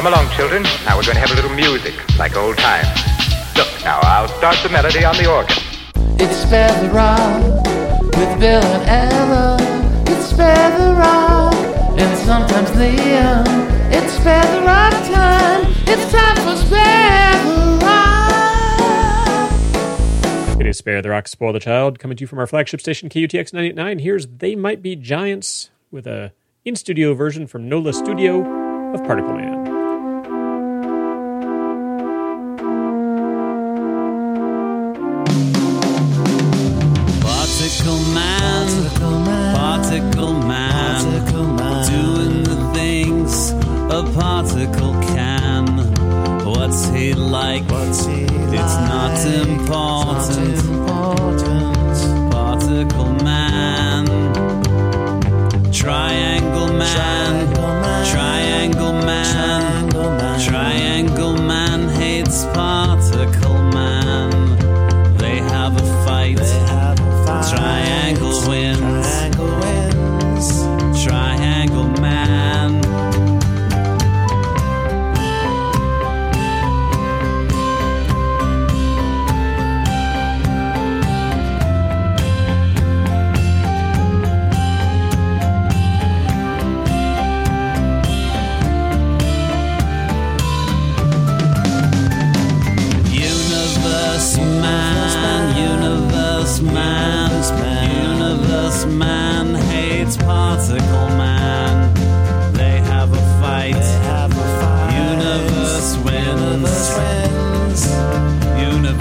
Come along, children. Now we're going to have a little music, like old times. Look, now I'll start the melody on the organ. It's Spare the Rock with Bill and Ella. It's Spare the Rock and sometimes Liam. It's Spare the Rock time. It's time for Spare the Rock. It is Spare the Rock, Spoil the Child, coming to you from our flagship station, KUTX 989. Here's They Might Be Giants with a in studio version from NOLA Studio of Particle Man. Particle can. What's he like? it's not important. Particle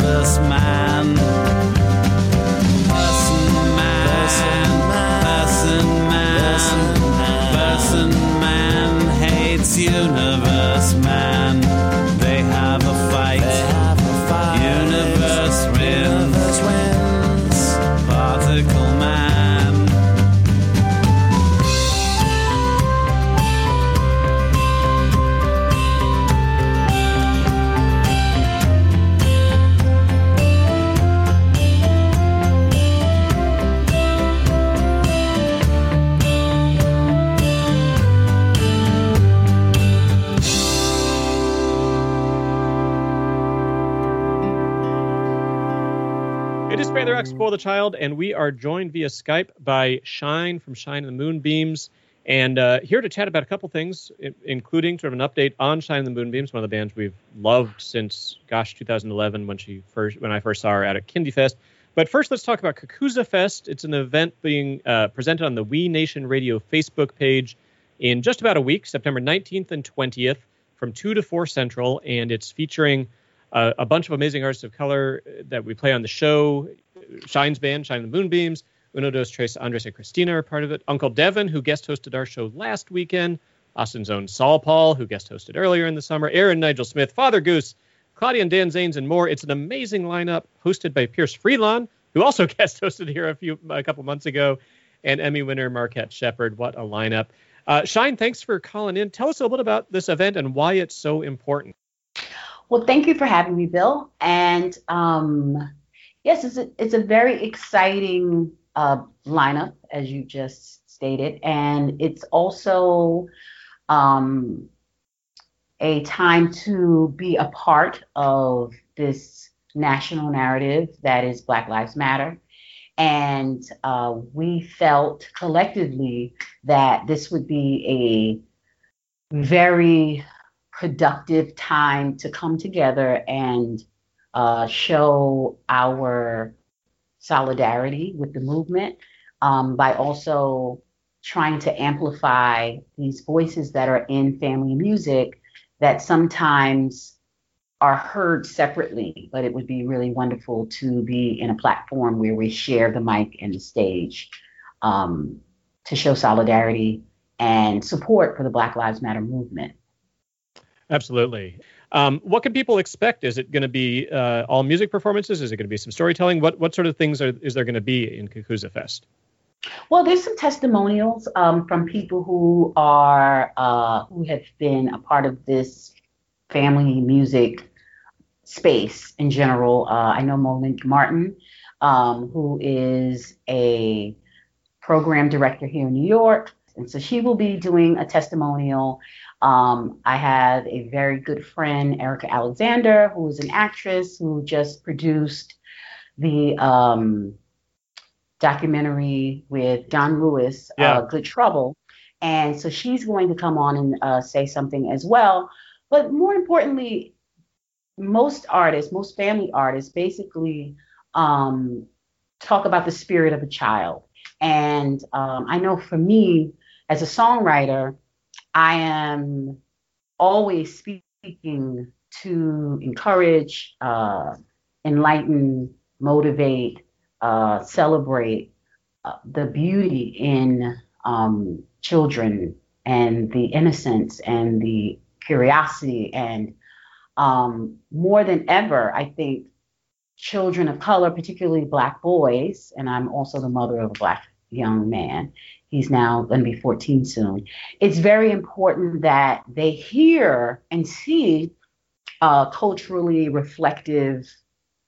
Universe The Child, and we are joined via Skype by Shine from Shine and the Moonbeams. And uh, here to chat about a couple things, including sort of an update on Shine and the Moonbeams, one of the bands we've loved since, gosh, 2011 when she first when I first saw her at a Kindiefest. But first, let's talk about Kukuza Fest. It's an event being uh, presented on the Wee Nation Radio Facebook page in just about a week, September 19th and 20th, from 2 to 4 Central, and it's featuring uh, a bunch of amazing artists of color that we play on the show. Shine's band, Shine the Moonbeams, Uno Dos Tres, Andres and Christina are part of it. Uncle Devin, who guest hosted our show last weekend. Austin's own SaulPaul, who guest hosted earlier in the summer. Aaron Nigel Smith, Father Goose, Claudia and Dan Zanes, and more. It's an amazing lineup hosted by Pierce Freelon, who also guest hosted here a few a couple months ago, and Emmy winner Marquette Shepard. What a lineup! Uh, Shine, thanks for calling in. Tell us a little bit about this event and why it's so important. Well, thank you for having me, Bill. And um, yes, it's a, it's a very exciting uh, lineup, as you just stated. And it's also um, a time to be a part of this national narrative that is Black Lives Matter. And uh, we felt collectively that this would be a very productive time to come together and uh, show our solidarity with the movement um, by also trying to amplify these voices that are in family music that sometimes are heard separately, but it would be really wonderful to be in a platform where we share the mic and the stage um, to show solidarity and support for the Black Lives Matter movement. Absolutely. Um, what can people expect? Is it going to be uh, all music performances? Is it going to be some storytelling? What what sort of things are, is there going to be in Kukuza Fest? Well, there's some testimonials um, from people who are uh, who have been a part of this family music space in general. Uh, I know Monique Martin, um, who is a program director here in New York. And so she will be doing a testimonial. Um, I have a very good friend, Erika Alexander, who is an actress who just produced the um, documentary with Don Lewis, Yeah. uh, Good Trouble. And so she's going to come on and uh, say something as well. But more importantly, most artists, most family artists, basically um, talk about the spirit of a child. And um, I know for me, as a songwriter, I am always speaking to encourage, uh, enlighten, motivate, uh, celebrate uh, the beauty in um, children and the innocence and the curiosity and um, more than ever, I think children of color, particularly black boys, and I'm also the mother of a black young man. He's now going to be 14 soon. It's very important that they hear and see uh, culturally reflective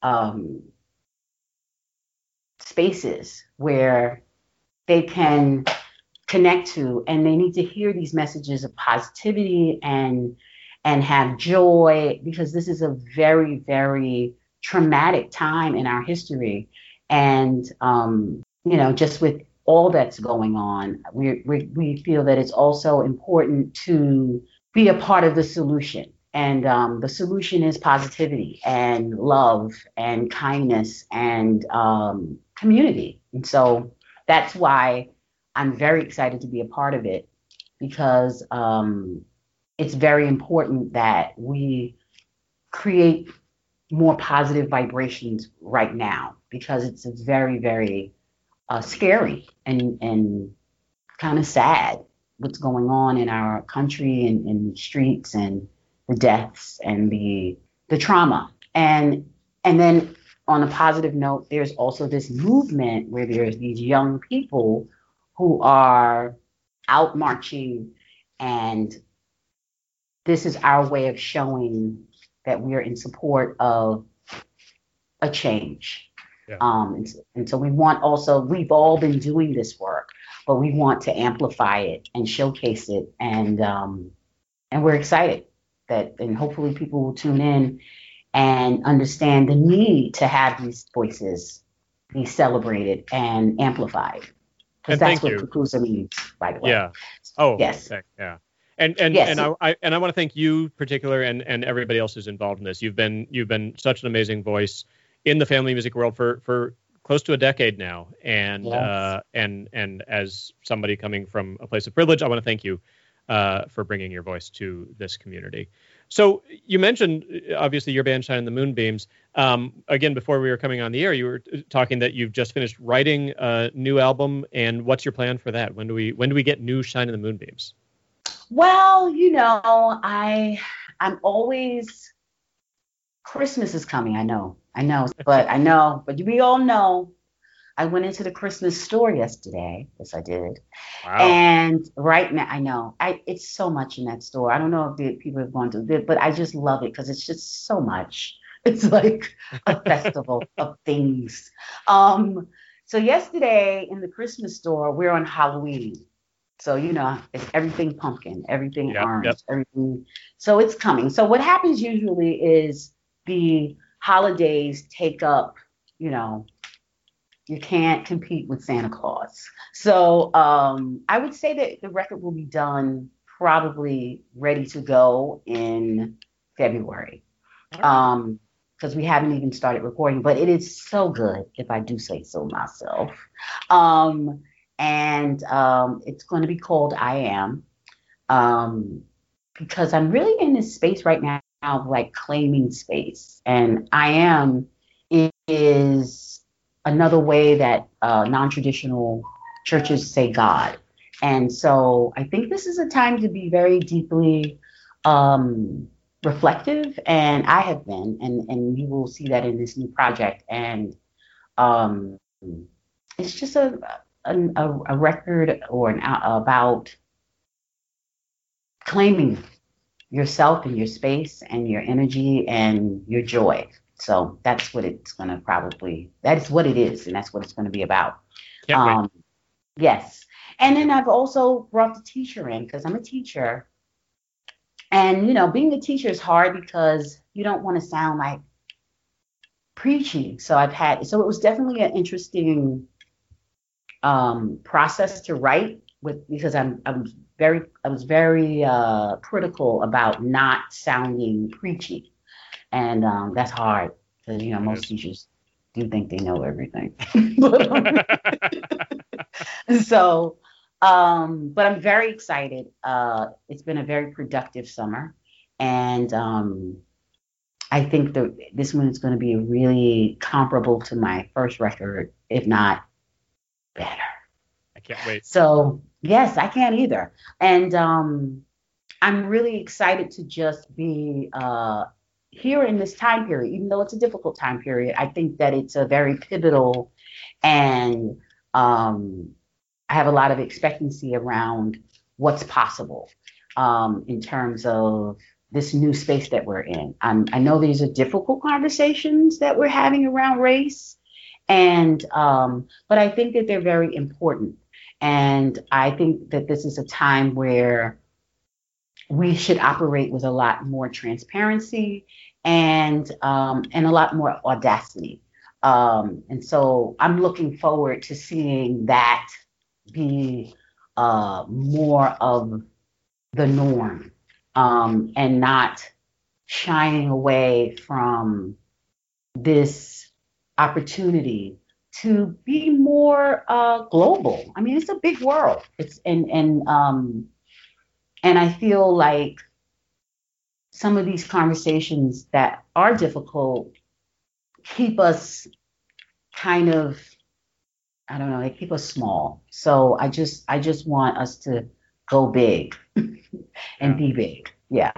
um, spaces where they can connect to, and they need to hear these messages of positivity and and have joy because this is a very very traumatic time in our history and um, you know just with all that's going on. We, we we feel that it's also important to be a part of the solution. And um, the solution is positivity and love and kindness and um, community. And so that's why i'm very excited to be a part of it because um, it's very important that we create more positive vibrations right now because it's a very very uh, scary and and kind of sad what's going on in our country and in the streets and the deaths and the the trauma and and then on a positive note there's also this movement where there's these young people who are out marching and this is our way of showing that we're in support of a change. Yeah. Um, and, so- and so we want also, we've all been doing this work, but we want to amplify it and showcase it. And, um, and we're excited that, and hopefully people will tune in and understand the need to have these voices be celebrated and amplified. Because that's thank what. Kukuza means, by the way. Yeah. Oh, Yes. okay, Yeah. And and Yes. and I, I and I want to thank you particular and and everybody else who's involved in this. You've been you've been such an amazing voice in the family music world for for close to a decade now. And Yes. uh and and as somebody coming from a place of privilege, I want to thank you uh for bringing your voice to this community. So you mentioned uh, obviously your band Shine in the Moonbeams. Um, again, before we were coming on the air, you were uh, talking that you've just finished writing a new album, and what's your plan for that? When do we when do we get new Shine in the Moonbeams? Well, you know, I I'm always Christmas is coming. I know, I know, but I know, but we all know. I went into the Christmas store yesterday. Yes, I did. Wow. And right now, I know, I it's so much in that store. I don't know if the people have gone to it, but I just love it because it's just so much. It's like a festival of things. Um, so yesterday in the Christmas store, we're on Halloween. So you know, it's everything pumpkin, everything Yep, orange, yep. everything. So it's coming. So what happens usually is the holidays take up, you know, you can't compete with Santa Claus. So um, I would say that the record will be done probably ready to go in February. Um, because we haven't even started recording, but it is so good, if I do say so myself. Um, and um, it's going to be called I Am, um, because I'm really in this space right now of like claiming space, and I Am is another way that uh, non-traditional churches say God, and so I think this is a time to be very deeply um, reflective, and I have been, and and you will see that in this new project, and um, it's just a a, a record or an about claiming yourself and your space and your energy and your joy. So that's what it's going to probably, that is what it is, and that's what it's going to be about. Um, yes. And then I've also brought the teacher in because I'm a teacher. And you know, being a teacher is hard because you don't want to sound like preaching. So I've had so it was definitely an interesting um, process to write with because I'm I'm very I was very uh, critical about not sounding preachy, and um, that's hard because you know most teachers do think they know everything. so, um, but I'm very excited. Uh, it's been a very productive summer, and um, I think that this one is going to be really comparable to my first record, if not better. I can't wait. So yes, I can't either. And um, I'm really excited to just be uh, here in this time period, even though it's a difficult time period. I think that it's a very pivotal, and um, I have a lot of expectancy around what's possible um, in terms of this new space that we're in. I'm, I know these are difficult conversations that we're having around race, and um, but I think that they're very important. And I think that this is a time where we should operate with a lot more transparency and um, and a lot more audacity. Um, and so I'm looking forward to seeing that be uh, more of the norm um, and not shying away from this opportunity to be more uh, global. I mean, it's a big world. It's and and um, and I feel like some of these conversations that are difficult keep us kind of I don't know, they keep us small. So I just I just want us to go big and be big. Yeah.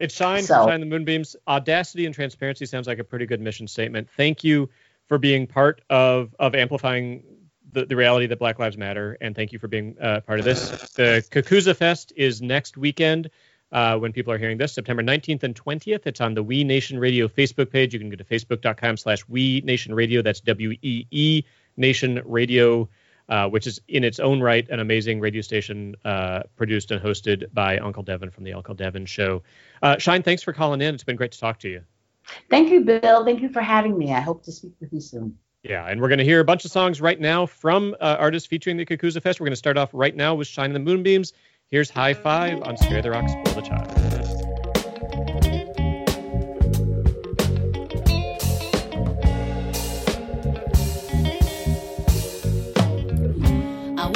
It's Shine So- Shine the Moonbeams. Audacity and transparency sounds like a pretty good mission statement. Thank you for being part of of amplifying the, the reality that Black Lives Matter, and thank you for being uh, part of this. The Kukuza Fest is next weekend. Uh, when people are hearing this, September 19th and 20th. It's on the Wee Nation Radio Facebook page. You can go to facebook.com slash Wee Nation Radio. That's W E E Nation Radio, uh, which is in its own right an amazing radio station uh, produced and hosted by Uncle Devin from the Uncle Devin Show. Uh, Shine, thanks for calling in. It's been great to talk to you. Thank you, Bill. Thank you for having me. I hope to speak with you soon. Yeah, and we're going to hear a bunch of songs right now from uh, artists featuring the Kukuza Fest. We're going to start off right now with Shine the Moonbeams. Here's High Five on Spare the Rock, Spoil the Child. I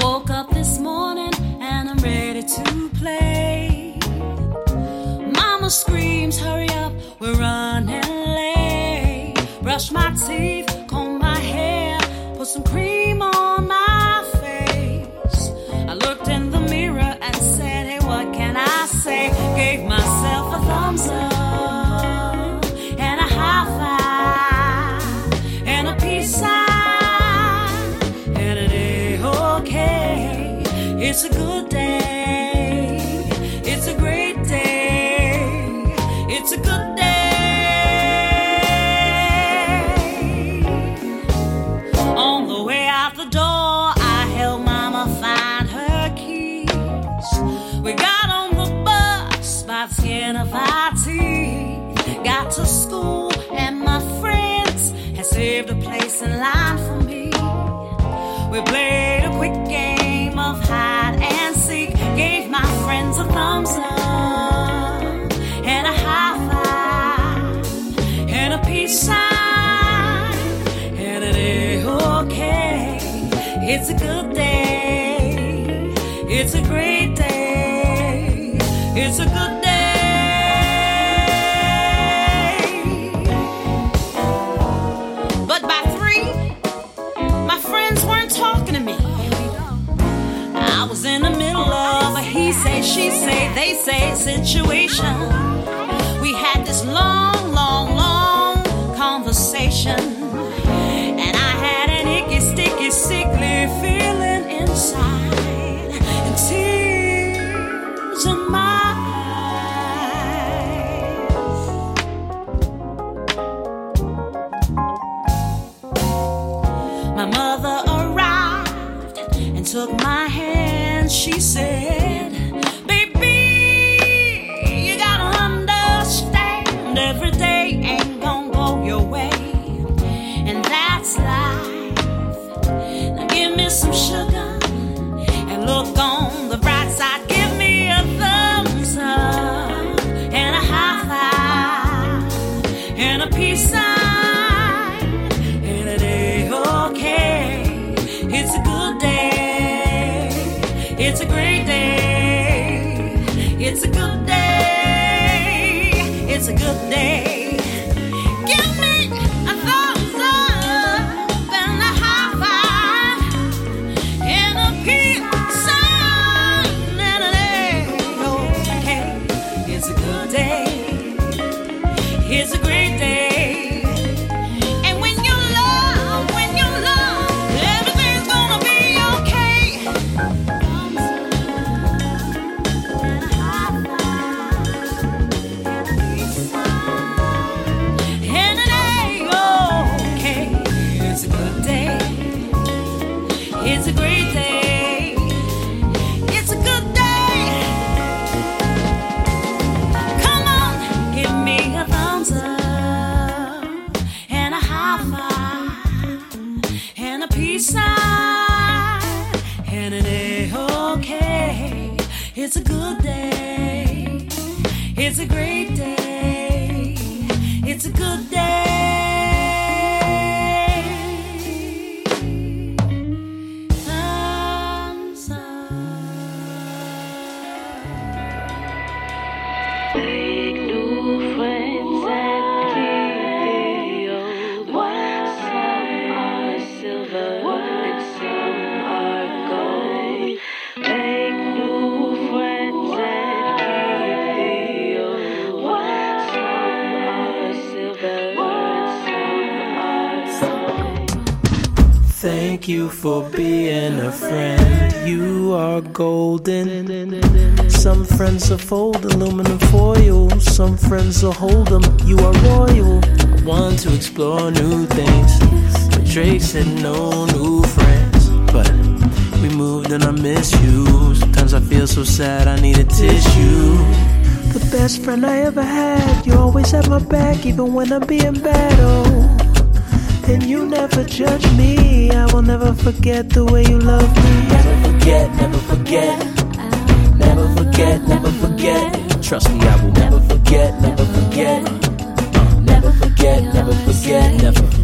We played a quick game of hide and seek. Gave my friends a thumbs up and a high five and a peace sign. And ain't okay. It's a good day. It's a great they say situation. We had this long, long, long conversation. And I had an icky, sticky, sickly feeling inside. Thank you for being a friend. You are golden. Some friends are fold aluminum foil. Some friends are hold them. You are royal. Want to explore new things. But Drake said no new friends. But we moved and I miss you. Sometimes I feel so sad I need a tissue. The best friend I ever had. You always have my back even when I'm being bad. Oh. And you never judge me. I will never forget the way you love me. Never forget, never forget. Never forget, never forget. Trust me, I will never forget, never forget. Never forget, never forget, never.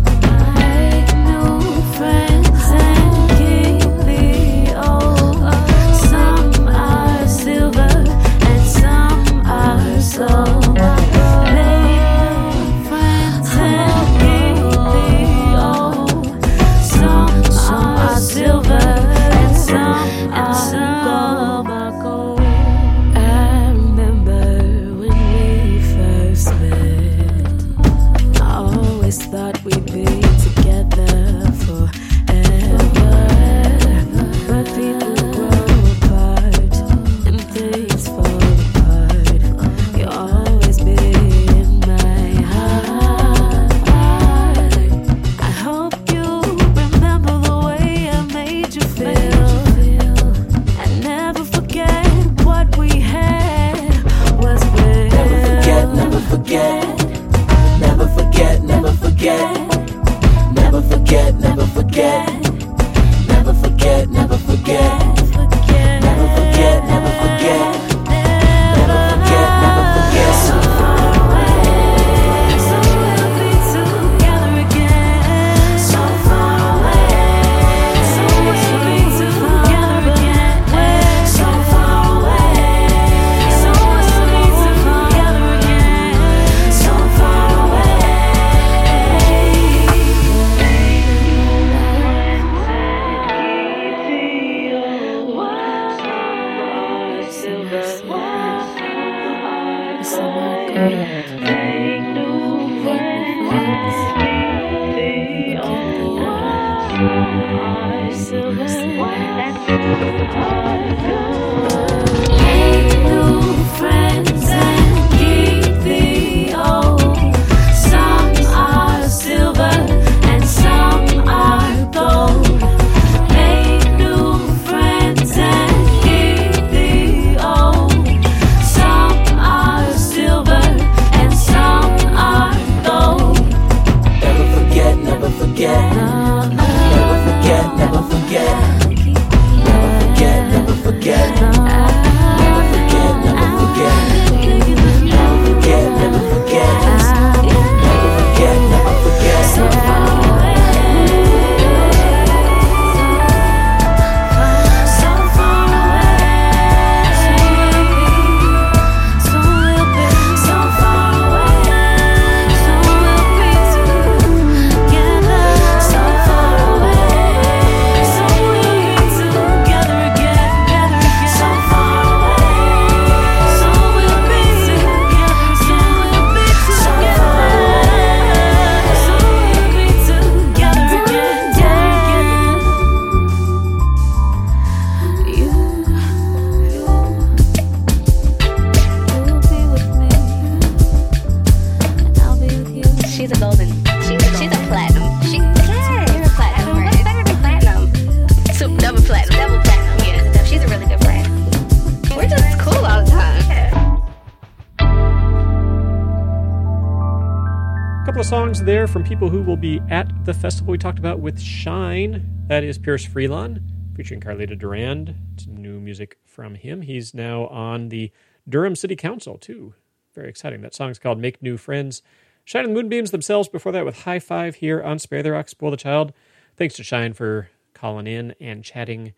Be at the festival we talked about with Shine. That is Pierce Freelon featuring Carlitta Durand. It's new music from him. He's now on the Durham City Council, too. Very exciting. That song's called Make New Friends. Shine and the Moonbeams themselves before that with High Five here on Spare the Rock, Spoil the Child. Thanks to Shine for calling in and chatting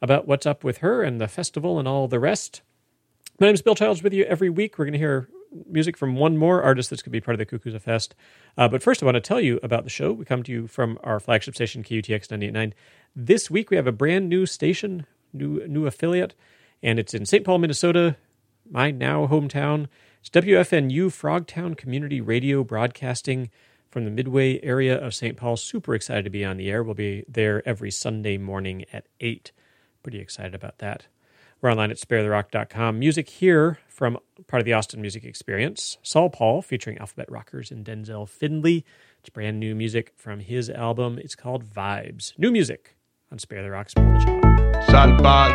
about what's up with her and the festival and all the rest. My name is Bill Childs with you every week. We're going to hear music from one more artist that's going to be part of the Kukuza Fest. Uh, but first, I want to tell you about the show. We come to you from our flagship station, KUTX 989. This week, we have a brand new station, new new affiliate, and it's in St. Paul, Minnesota, my now hometown. It's WFNU Frogtown Community Radio Broadcasting from the Midway area of St. Paul. Super excited to be on the air. We'll be there every Sunday morning at 8. Pretty excited about that. We're online at sparetherock.com. Music here from part of the Austin Music Experience. SaulPaul featuring Alphabet Rockers and Denzil Findley. It's brand new music from his album. It's called Vibes. New music on Spare the Rock, Spoil the Child. Solid Ball,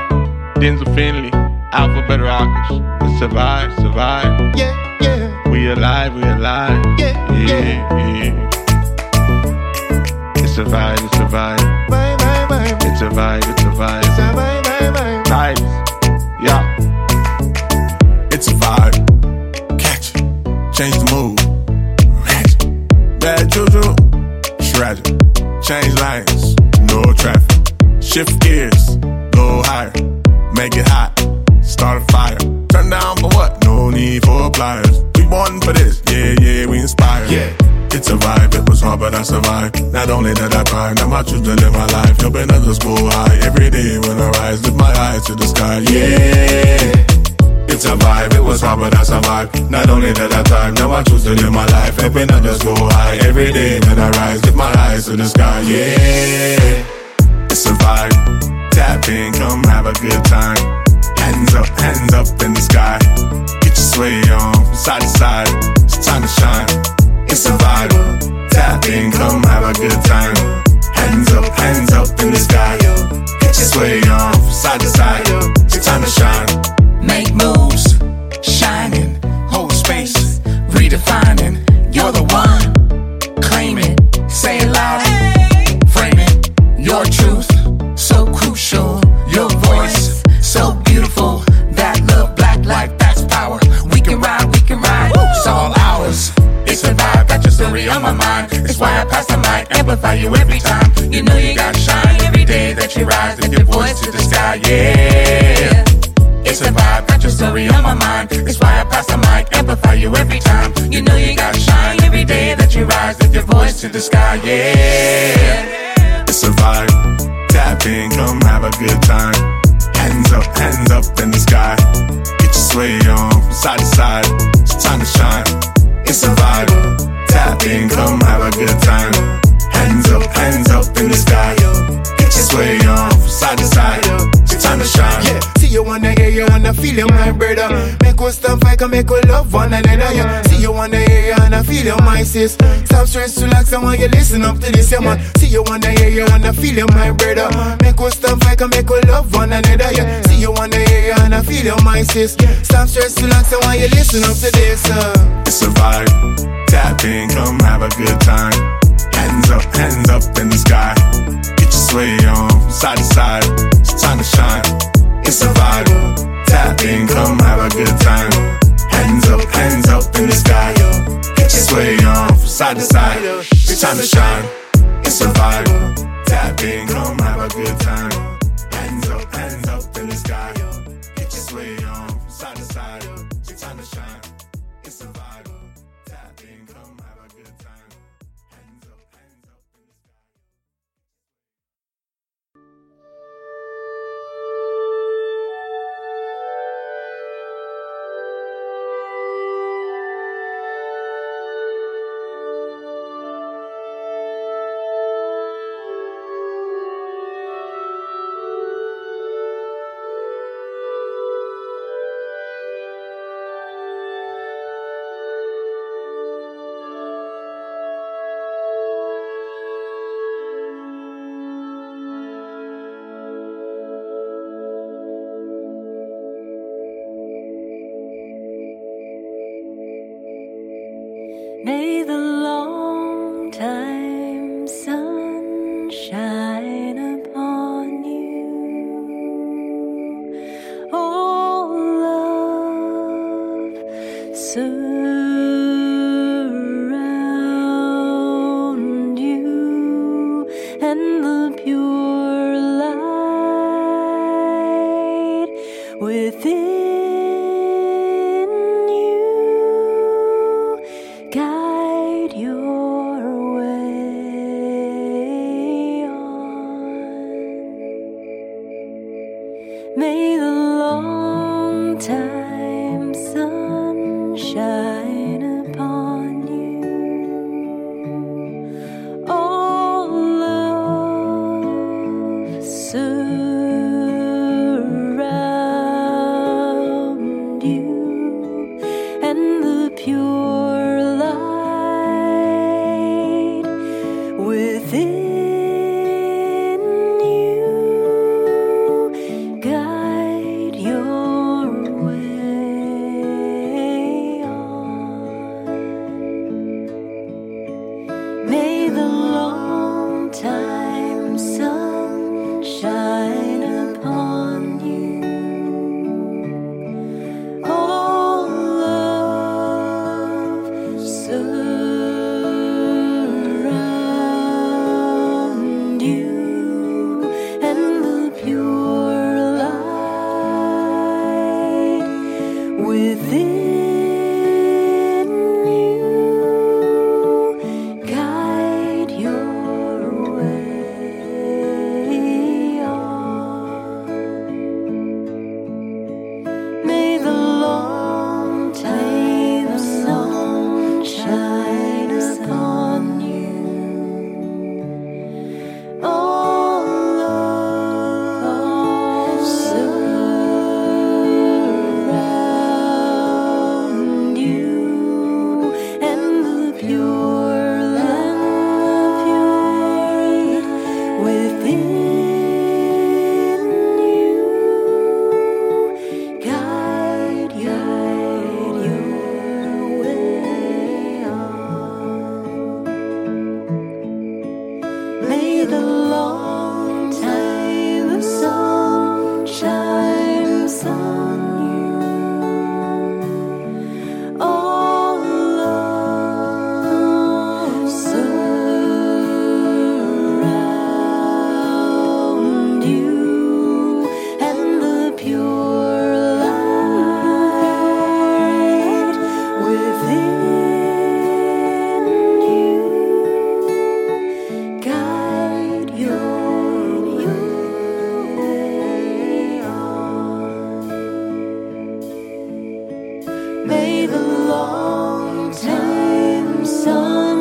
Denzil Findley, Alphabet Rockers. Survive, survive. Yeah, yeah, We alive, we alive. Yeah, yeah, yeah. It's a vibe, it's a vibe. bye, bye, bye. It's a vibe, it's a vibe. Bye, bye, bye. Vibes. Yeah. It's a vibe. Catch it. Change the mood. It. Bad juju. Tragic. Change lanes. No traffic. Shift gears. Go higher. Make it hot. Start a fire. Turn down for what? No need for pliers. We born for this. Yeah, yeah, we inspire. Yeah. It's a vibe, it was hard, but I survived. Not only did I cry, now I choose to live my life. Helping others school high. Every day when I rise, lift my eyes to the sky. Yeah. It's a vibe, it was hard, but I survived. Not only did I thrive, now I choose to live my life. Helping others go high. Every day when I rise, lift my eyes to the sky. Yeah. It's a vibe. Tap in, come have a good time. Hands up, hands up in the sky. Get your sway on side to side. It's time to shine. It's vibe. Tap in, come have a good time. Hands up, hands up in the sky. Get your sway on side to side. It's time to shine. Make moves, amplify you every time. You know you gotta shine every day that you rise. Lift your voice to the sky, yeah. It's a vibe, got your story on my mind. It's why I pass the mic, amplify you every time. You know you gotta shine every day that you rise. Lift your voice to the sky, yeah. It's a vibe. Tap in, come have a good time. Hands up, hands up in the sky. Get your sway on side to side. It's time to shine. It's a vibe. Tap in, come have a good time. Hands up, hands up in the sky. Get your sway on from side to side. It's time to shine. Yeah, see you wanna hear you wanna feel you, my brother. Make us stand fight and make we love one another. Yeah, see you wanna hear you wanna feel you, my sis. Stop stress, relax, and want you listen up to this, yeah, man. See you wanna hear you wanna feel you, my brother. Make us stand fight and make we love one another. Yeah, see you wanna hear you wanna feel you, my sis. Stop stress, relax, and want you listen up to this. Uh. It's a vibe. Tap in, come have a good time. Hands up, hands up in the sky. Get your sway on side to side. It's time to shine. It's a vibe. Tap in, come have a good time. Hands up, hands up in the sky. Get your sway on from side to side. It's time to shine. It's a vibe. Tap in, come have a good time. Long time sun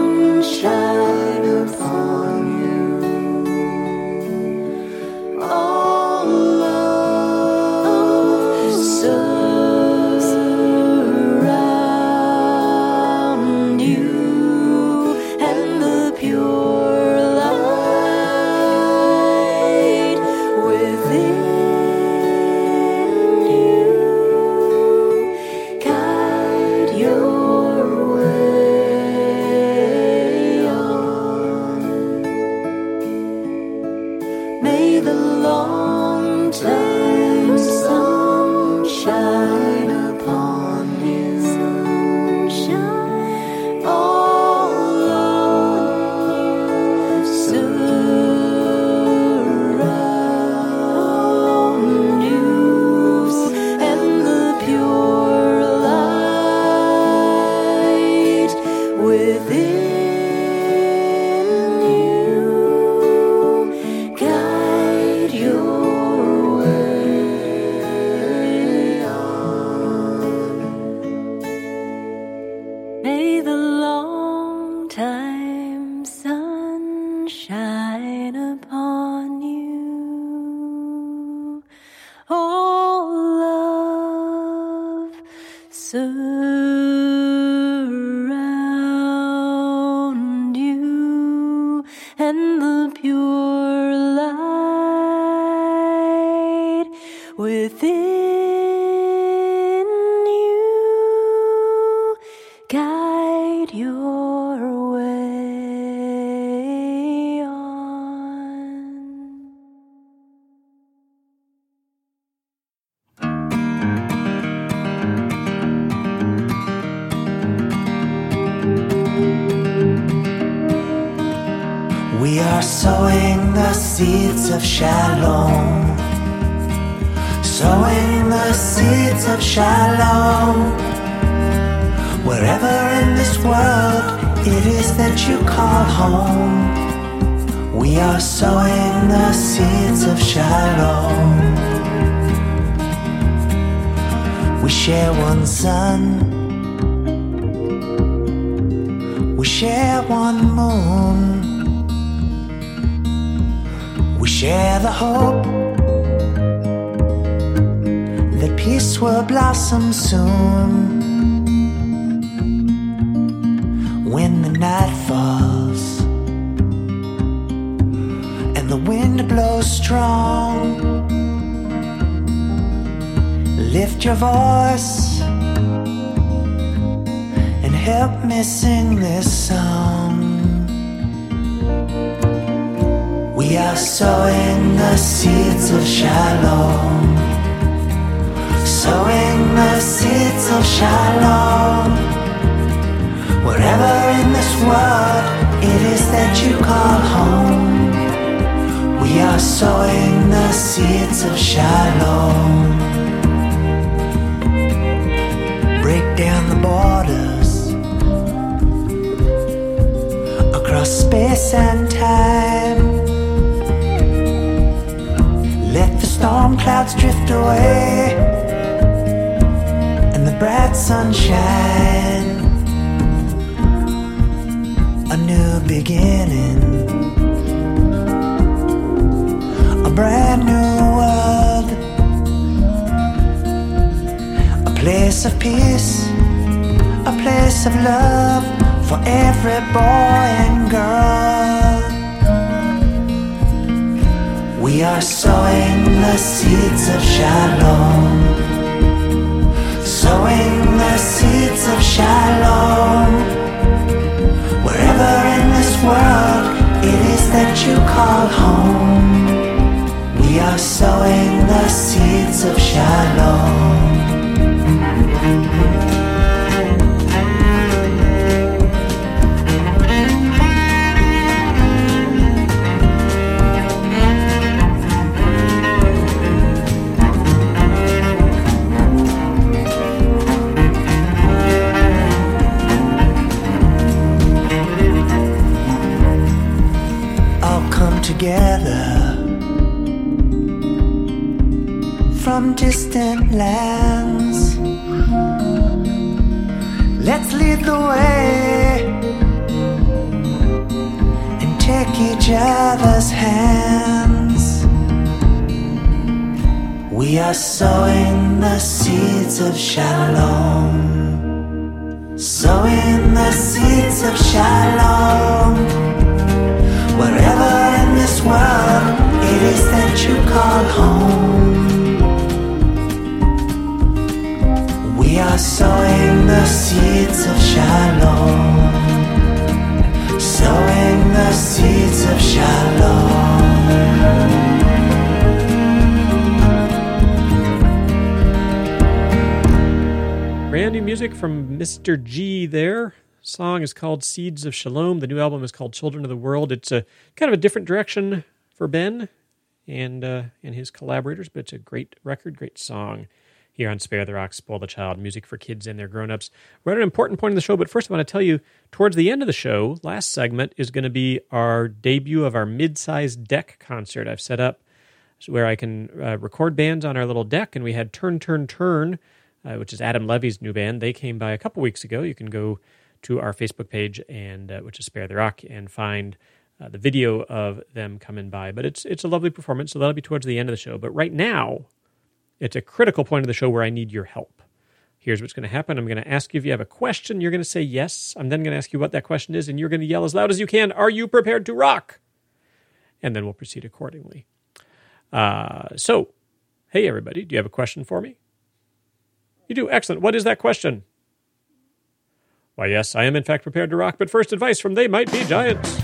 seeds of shalom. Sowing the seeds of shalom. Wherever in this world it is that you call home. We are sowing the seeds of shalom. We share one sun. We share one moon. Share the hope that peace will blossom soon. When the night falls and the wind blows strong, lift your voice and help me sing this song. We are sowing the seeds of shalom, sowing the seeds of shalom. Wherever in this world it is that you call home, we are sowing the seeds of shalom. Break down the borders across space and time. Storm clouds drift away and the bright sunshine. A new beginning, a brand new world, a place of peace, a place of love for every boy and girl. We are sowing the seeds of shalom, sowing the seeds of shalom. Wherever in this world it is that you call home, we are sowing the seeds of shalom. Distant lands. Let's lead the way and take each other's hands. We are sowing the seeds of shalom, sowing the seeds of shalom. Wherever in this world it is that you call home, we are sowing the seeds of shalom, sowing the seeds of shalom. Brand new music from Mr. G there. Song is called Seeds of Shalom. The new album is called Children of the World. It's a kind of a different direction for Ben and uh, and his collaborators, but it's a great record, great song here on Spare the Rock, Spoil the Child, music for kids and their grown-ups. We're at an important point in the show, but first I want to tell you, towards the end of the show, last segment is going to be our debut of our mid-sized deck concert I've set up where I can uh, record bands on our little deck, and we had Turn Turn Turn, uh, which is Adam Levy's new band. They came by a couple weeks ago. You can go to our Facebook page and uh, which is Spare the Rock and find uh, the video of them coming by. But it's it's a lovely performance, so that'll be towards the end of the show. But right now, it's a critical point of the show where I need your help. Here's what's going to happen. I'm going to ask you if you have a question. You're going to say yes. I'm then going to ask you what that question is, and you're going to yell as loud as you can. Are you prepared to rock? And then we'll proceed accordingly. Uh, so, hey everybody, do you have a question for me? You do. Excellent. What is that question? Why, yes, I am in fact prepared to rock, but first advice from They Might Be Giants.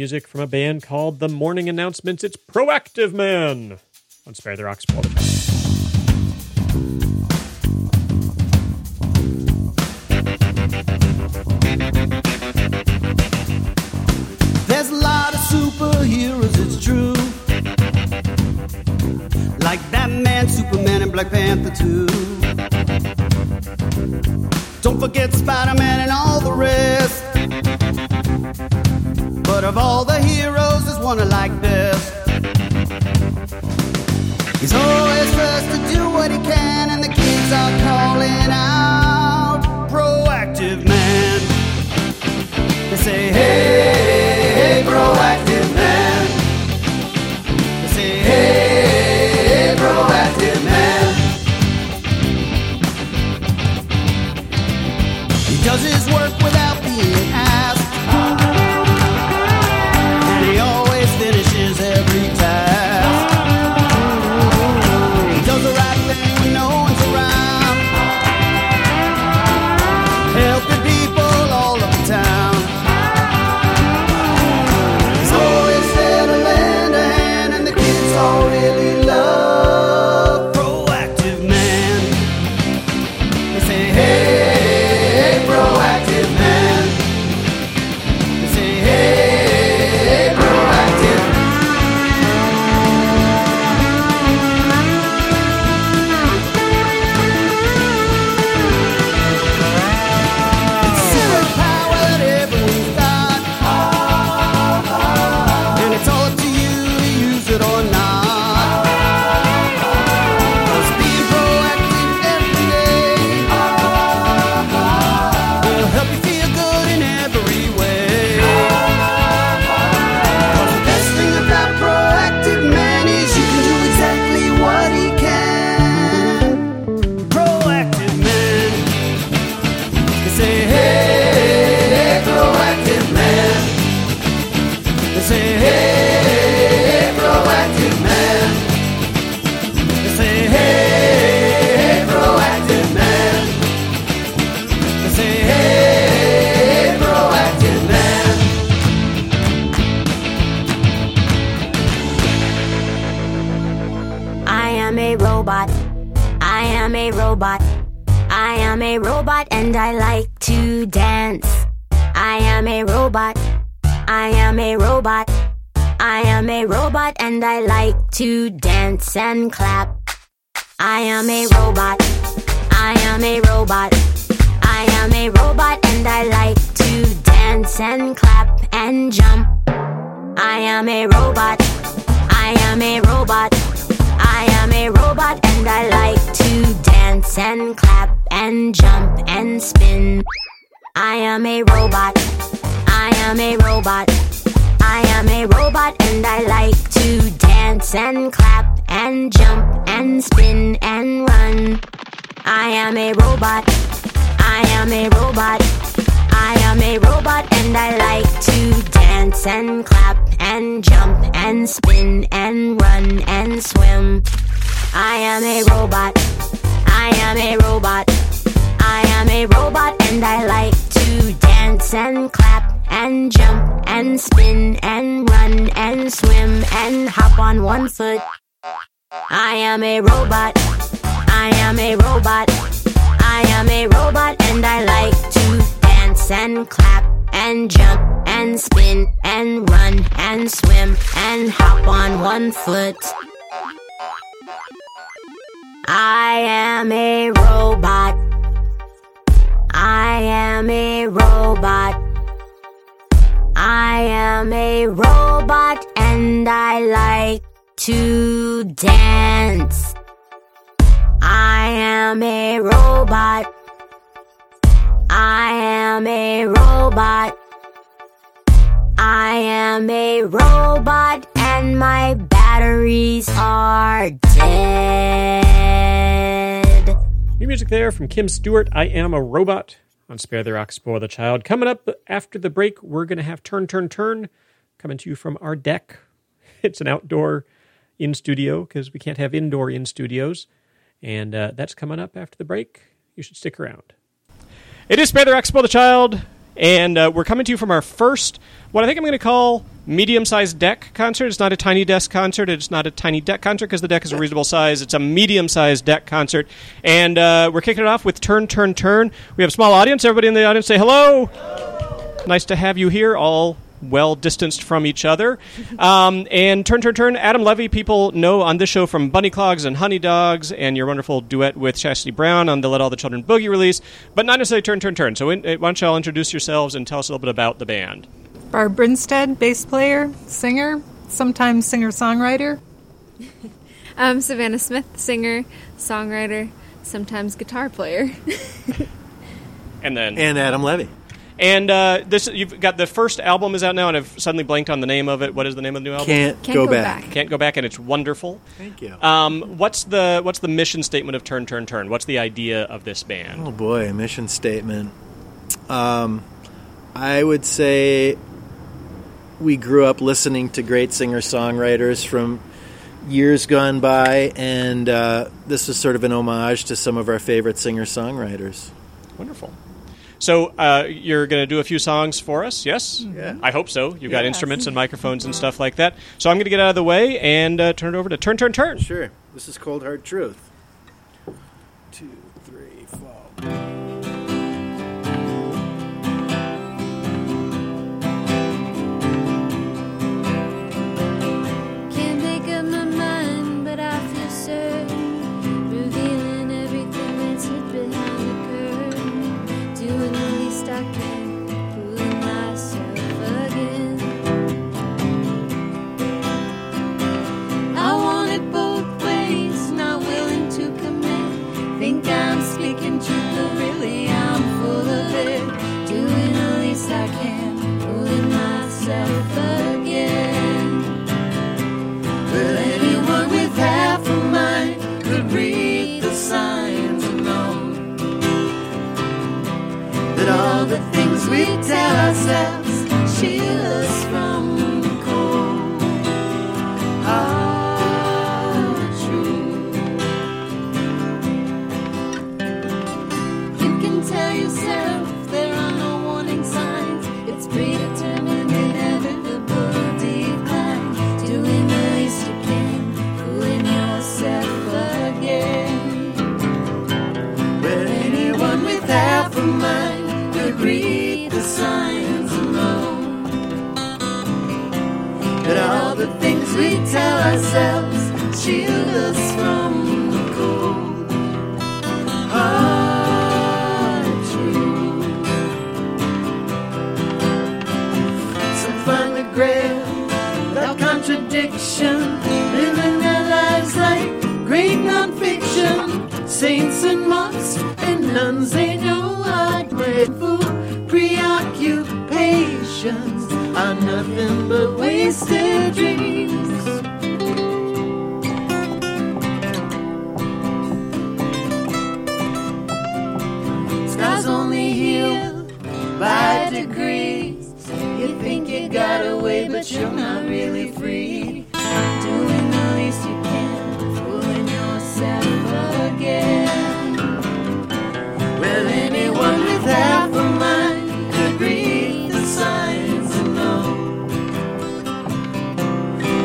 music from a band called The Morning Announcements. It's Proactive Man on Spare the Rocks Spoil. There's a lot of superheroes, it's true. Like Batman, Superman, and Black Panther, too. Don't forget Spider Man and all the rest. Of all the heroes, there's one like this. He's always first to do what he can, and the kids are calling out hey, I am a robot and I like to dance and clap and jump and spin and run. I am a robot. I am a robot. I am a robot and I like to dance and clap and jump and spin and run and swim. I am a robot. I am a robot. I am a robot and I like to dance and clap and jump and spin and run and swim and hop on one foot. I am a robot. I am a robot. I am a robot and I like to dance and clap and jump and spin and run and swim and hop on one foot. I am a robot. I am a robot. I am a robot and I like to dance. I am a robot. I am a robot. I am a robot and my batteries are dead. New music there from Kym Stewart. I am a robot on Spare the Rock, Spoil the Child. Coming up after the break, we're going to have Turn, Turn, Turn coming to you from our deck. It's an outdoor in studio because we can't have indoor in studios. And uh, that's coming up after the break. You should stick around. It is Spare the Rock, Spoil the Child. And uh, we're coming to you from our first, what I think I'm going to call medium sized deck concert. It's not a tiny desk concert. It's not a tiny deck concert because the deck is a reasonable size. It's a medium sized deck concert. And uh, we're kicking it off with Turn, Turn, Turn. We have a small audience. Everybody in the audience say hello. Nice to have you here, all well distanced from each other. Um, and Turn, Turn, Turn, Adam Levy, people know on this show from Bunny Clogs and Honeydogs and your wonderful duet with Chastity Brown on the Let All the Children Boogie release, but not necessarily Turn, Turn, Turn. So in, why don't y'all introduce yourselves and tell us a little bit about the band? Barb Brinstead, bass player, singer, sometimes singer songwriter. I'm Savannah Smith, singer, songwriter, sometimes guitar player. And then And Adam Levy. And uh, this you've got the first album is out now, and I've suddenly blanked on the name of it. What is the name of the new album? Can't Can't Go Go Back. Back. Can't go back, and it's wonderful. Thank you. Um, what's the what's the mission statement of Turn Turn Turn? What's the idea of this band? Oh boy, mission statement. Um, I would say we grew up listening to great singer songwriters from years gone by, and uh, this is sort of an homage to some of our favorite singer songwriters. Wonderful. So uh, you're going to do a few songs for us, yes? Yeah. I hope so. You've got Yes. instruments and microphones and stuff like that. So I'm going to get out of the way and uh, turn it over to Turn Turn Turn. Sure. This is Cold Hard Truth. Two, three, four.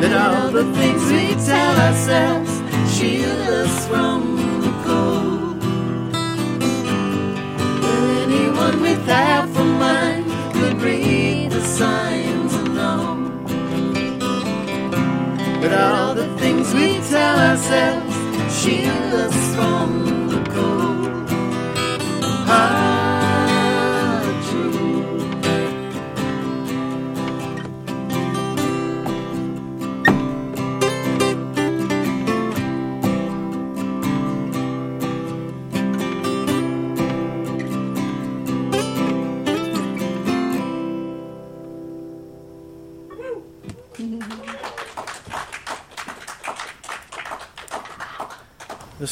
That all the things we tell ourselves shield us from the cold. Well, anyone with half a mind could read the signs know that all the things we tell ourselves shield us from the cold.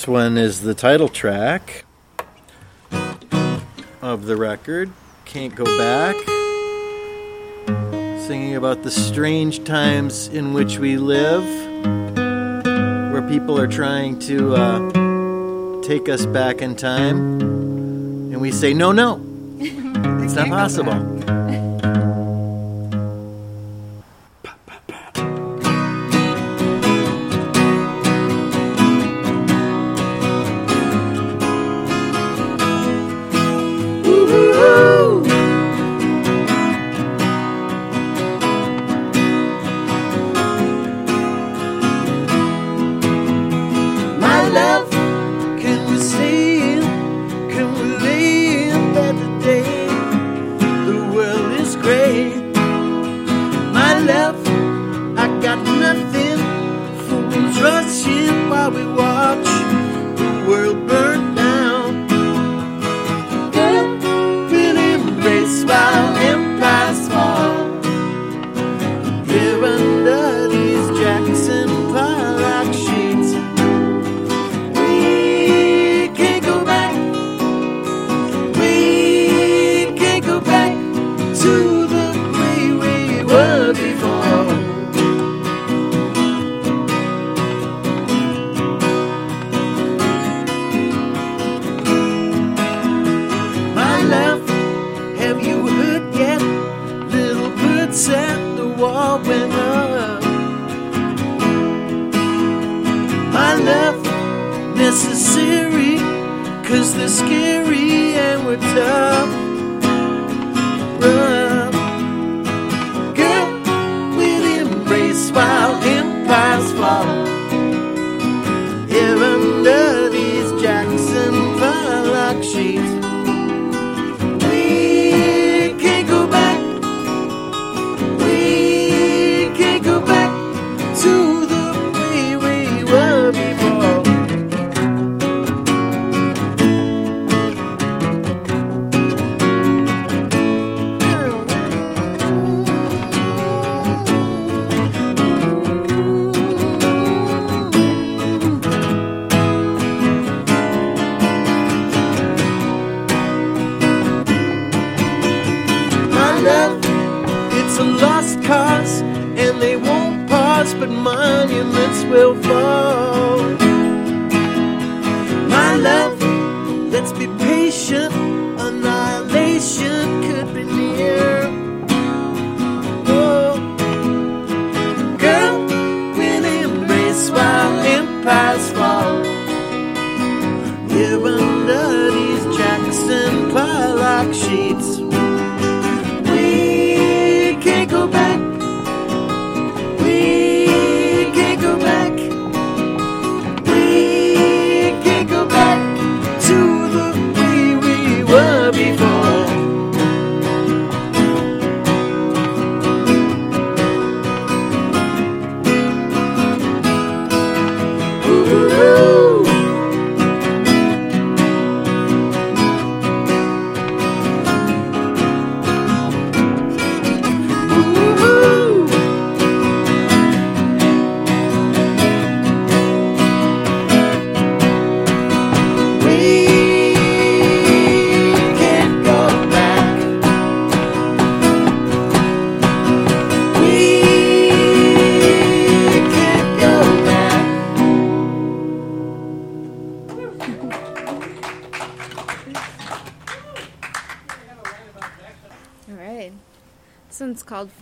This one is the title track of the record, Can't Go Back, singing about the strange times in which we live, where people are trying to uh, take us back in time, and we say, no, no, it's not possible.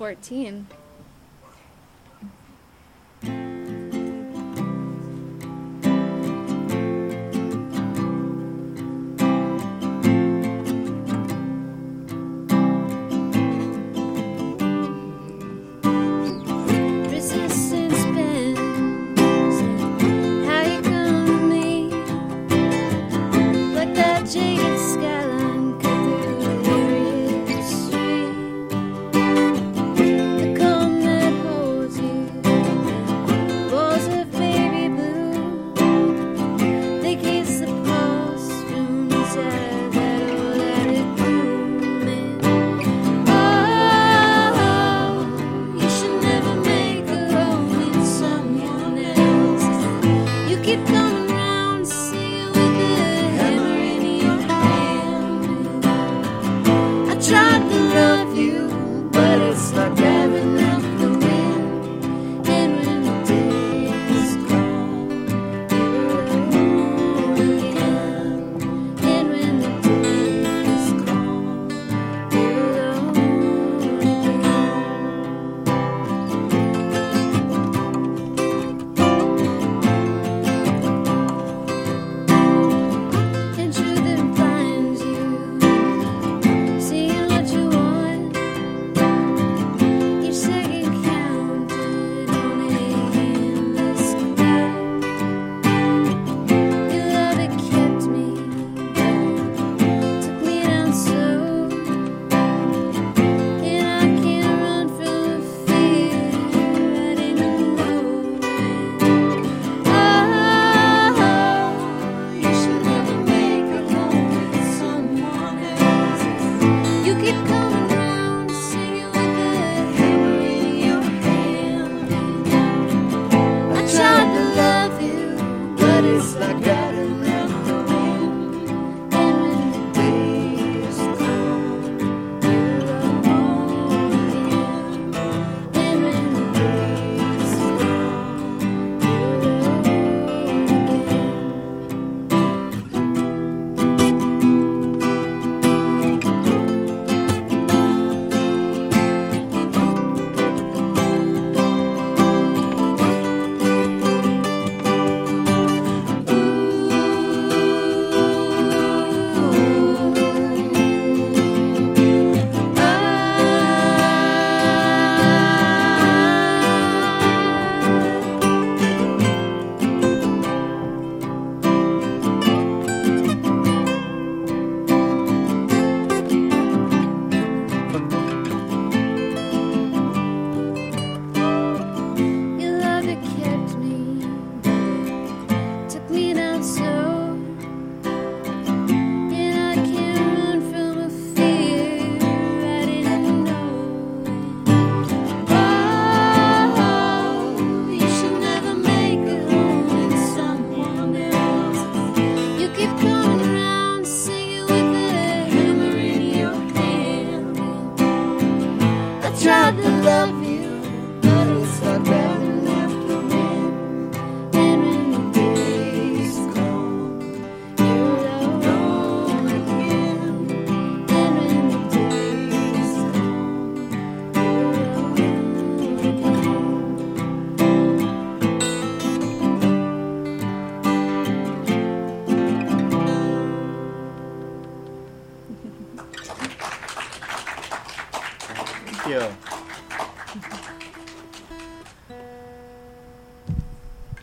14.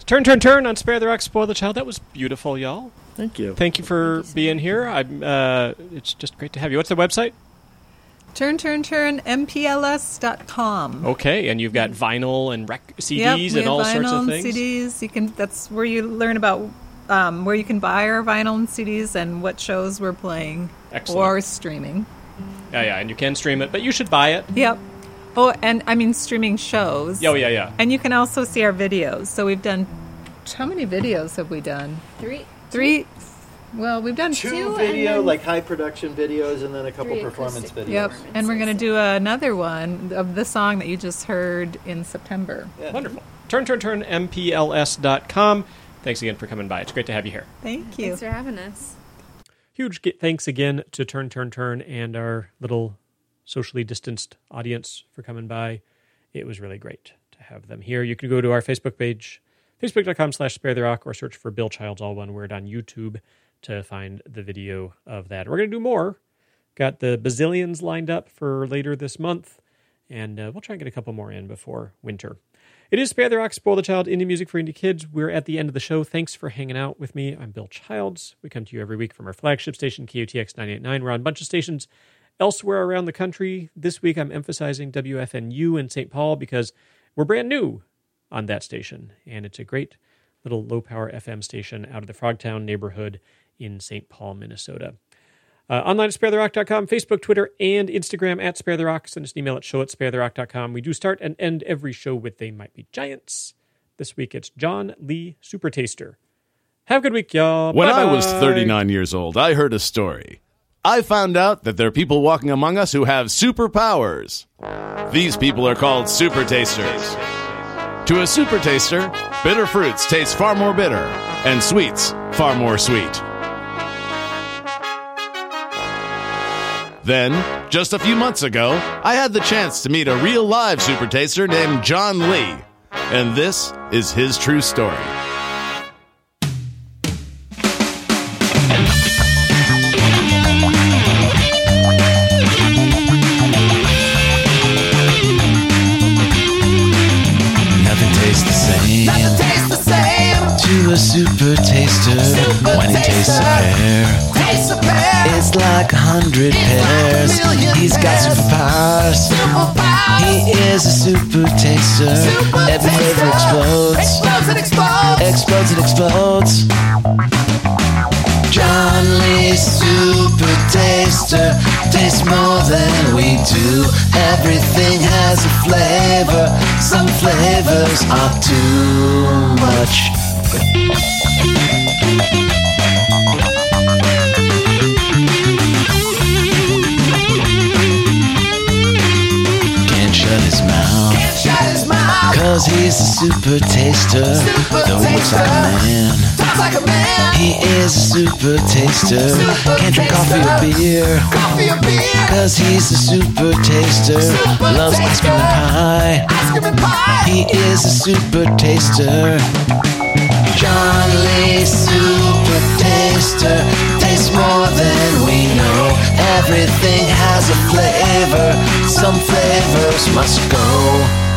Turn, turn, turn on Spare the Rock, Spoil the Child. That was beautiful, y'all. Thank you. Thank you for being here. I'm. Uh, it's just great to have you. What's the website? Turn, turn, turn, mpls.com. Okay, and you've got vinyl and rec- CDs Yep, we and have all vinyl sorts of things. and. CDs. You can. That's where you learn about um, where you can buy our vinyl and CDs and what shows we're playing Excellent. or streaming. Yeah, yeah, and you can stream it, but you should buy it. Yep. Oh, and I mean streaming shows. Oh, yeah, yeah. And you can also see our videos. So we've done. How many videos have we done? Three. Three. Well, we've done Two two video, then- like high production videos, and then a couple performance videos. Yep, and we're going to do another one of the song that you just heard in September. Wonderful. Turn, turn, turn, mpls.com. Thanks again for coming by. It's great to have you here. Thank you. Thanks for having us. Huge thanks again to Turn, Turn, Turn and our little socially distanced audience for coming by. It was really great to have them here. You can go to our Facebook page, facebook.com slash spare the rock, or search for Bill Childs, all one word, on YouTube to find the video of that. We're going to do more. Got the bazillions lined up for later this month, and uh, we'll try and get a couple more in before winter. It is Spare the Rock, Spoil the Child, Indie Music for Indie Kids. We're at the end of the show. Thanks for hanging out with me. I'm Bill Childs. We come to you every week from our flagship station, KUTX 989. We're on a bunch of stations elsewhere around the country. This week I'm emphasizing WFNU in St. Paul because we're brand new on that station, and it's a great little low power FM station out of the Frogtown neighborhood in St. Paul, Minnesota. Uh, online at sparetherock.com, Facebook, Twitter, and Instagram at Spare the Rock. Send us an email at show at sparetherock.com. We do start and end every show with They Might Be Giants. This week it's John Lee Super Taster. Have a good week, y'all. When I was 39 years old, I heard a story. I found out that there are people walking among us who have superpowers. These people are called super tasters. To a super taster, bitter fruits taste far more bitter, and sweets far more sweet. Then, just a few months ago, I had the chance to meet a real live super taster named John Lee. And this is his true story. Taster when he tastes a pear. Taste a pear. It's like a hundred pears. He's got superpowers. He is a super taster. Every flavor explodes. Explodes and explodes. Explodes and explodes. John Lee Super Taster tastes more than we do. Everything has a flavor. Some flavors are too much. Can't shut his mouth. Shut his mouth. Cause he's a super taster. Though he looks like a man. Like a man. He is a super taster. Can't drink coffee or beer. Coffee or beer. Cause he's a super taster. Loves ice cream. Ice cream and pie. He is a super taster. John Lee Super Taster tastes more than we know. Everything has a flavor. Some flavors must go.